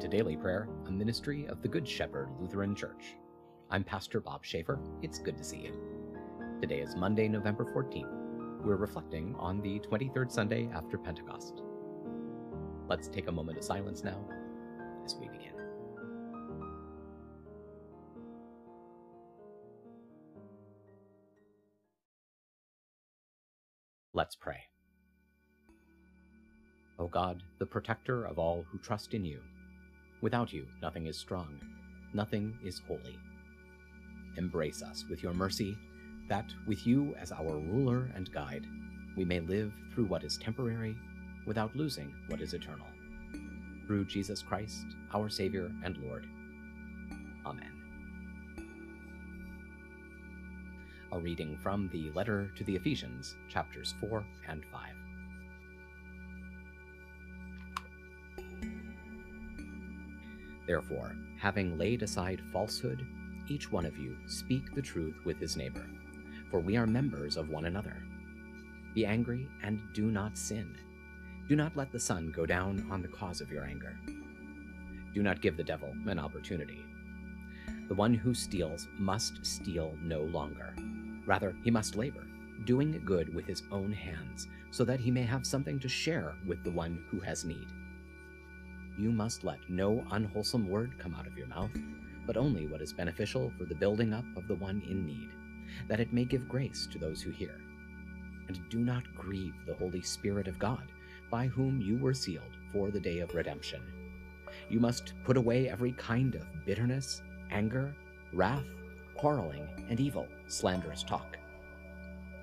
to Daily Prayer, a ministry of the Good Shepherd Lutheran Church. I'm Pastor Bob Schaefer. It's good to see you. Today is Monday, November 14th. We're reflecting on the 23rd Sunday after Pentecost. Let's take a moment of silence now as we begin. Let's pray. O God, the protector of all who trust in you, without you nothing is strong, nothing is holy. Embrace us with your mercy, that with you as our ruler and guide, we may live through what is temporary without losing what is eternal. Through Jesus Christ, our Savior and Lord. Amen. A reading from the letter to the Ephesians, chapters 4 and 5. Therefore, having laid aside falsehood, each one of you speak the truth with his neighbor, for we are members of one another. Be angry and do not sin. Do not let the sun go down on the cause of your anger. Do not give the devil an opportunity. The one who steals must steal no longer. Rather, he must labor, doing good with his own hands, so that he may have something to share with the one who has need you must let no unwholesome word come out of your mouth, but only what is beneficial for the building up of the one in need, that it may give grace to those who hear. And do not grieve the Holy Spirit of God, by whom you were sealed for the day of redemption. You must put away every kind of bitterness, anger, wrath, quarreling, and evil, slanderous talk.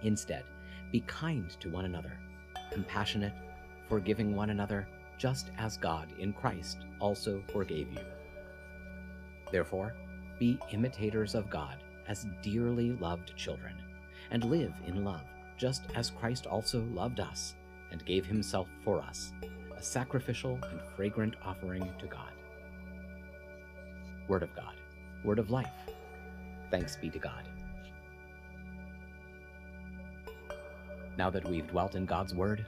Instead, be kind to one another, compassionate, forgiving one another just as God in Christ also forgave you. Therefore, be imitators of God as dearly loved children, and live in love, just as Christ also loved us and gave himself for us, a sacrificial and fragrant offering to God. Word of God, Word of life. Thanks be to God. Now that we've dwelt in God's Word,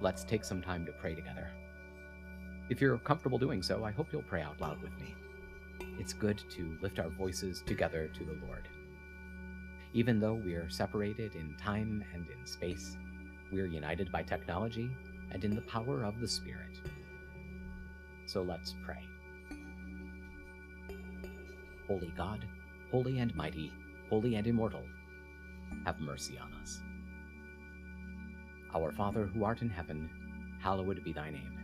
let's take some time to pray together. If you're comfortable doing so, I hope you'll pray out loud with me. It's good to lift our voices together to the Lord. Even though we are separated in time and in space, we are united by technology and in the power of the Spirit. So let's pray. Holy God, holy and mighty, holy and immortal, have mercy on us. Our Father who art in heaven, hallowed be thy name.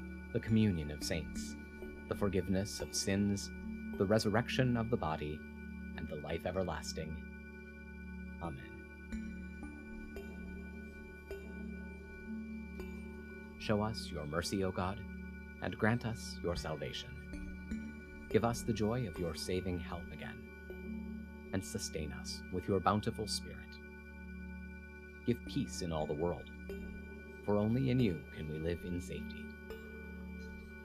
the communion of saints, the forgiveness of sins, the resurrection of the body, and the life everlasting. Amen. Show us your mercy, O God, and grant us your salvation. Give us the joy of your saving help again, and sustain us with your bountiful Spirit. Give peace in all the world, for only in you can we live in safety.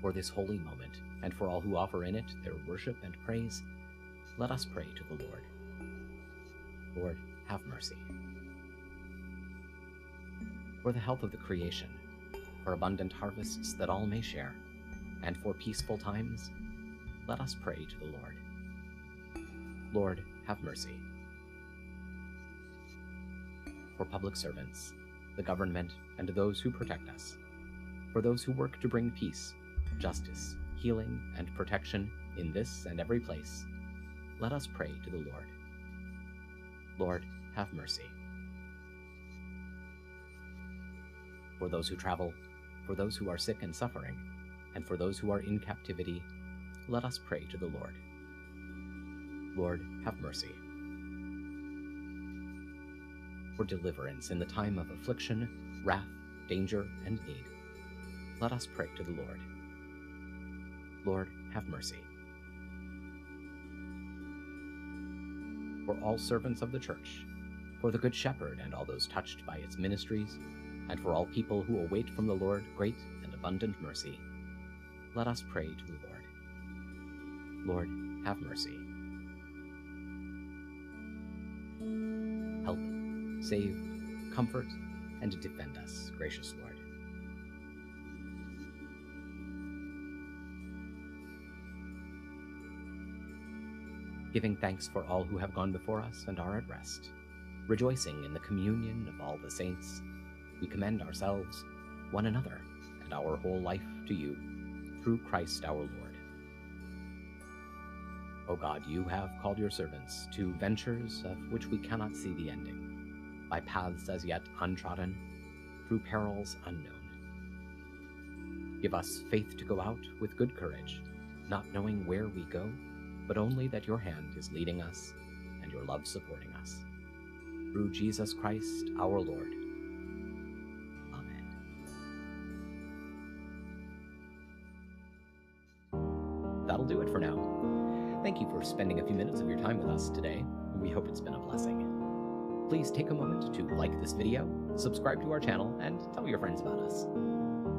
For this holy moment, and for all who offer in it their worship and praise, let us pray to the Lord. Lord, have mercy. For the health of the creation, for abundant harvests that all may share, and for peaceful times, let us pray to the Lord. Lord, have mercy. For public servants, the government, and those who protect us, for those who work to bring peace, justice, healing, and protection in this and every place, let us pray to the Lord. Lord, have mercy. For those who travel, for those who are sick and suffering, and for those who are in captivity, let us pray to the Lord. Lord, have mercy. For deliverance in the time of affliction, wrath, danger, and need, let us pray to the Lord. Lord, have mercy. For all servants of the Church, for the Good Shepherd and all those touched by its ministries, and for all people who await from the Lord great and abundant mercy, let us pray to the Lord. Lord, have mercy. Help, save, comfort, and defend us, gracious Lord. Giving thanks for all who have gone before us and are at rest, rejoicing in the communion of all the saints, we commend ourselves, one another, and our whole life to you, through Christ our Lord. O God, you have called your servants to ventures of which we cannot see the ending, by paths as yet untrodden, through perils unknown. Give us faith to go out with good courage, not knowing where we go, but only that your hand is leading us and your love supporting us. Through Jesus Christ our Lord. Amen. That'll do it for now. Thank you for spending a few minutes of your time with us today. We hope it's been a blessing. Please take a moment to like this video, subscribe to our channel, and tell your friends about us.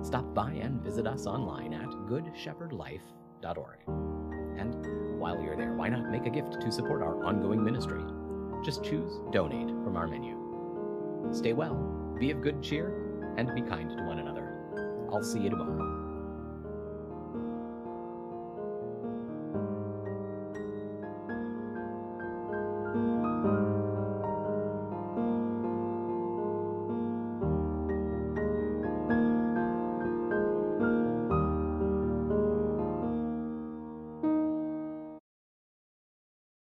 Stop by and visit us online at goodshepherdlife.org. While you're there, why not make a gift to support our ongoing ministry? Just choose Donate from our menu. Stay well, be of good cheer, and be kind to one another. I'll see you tomorrow.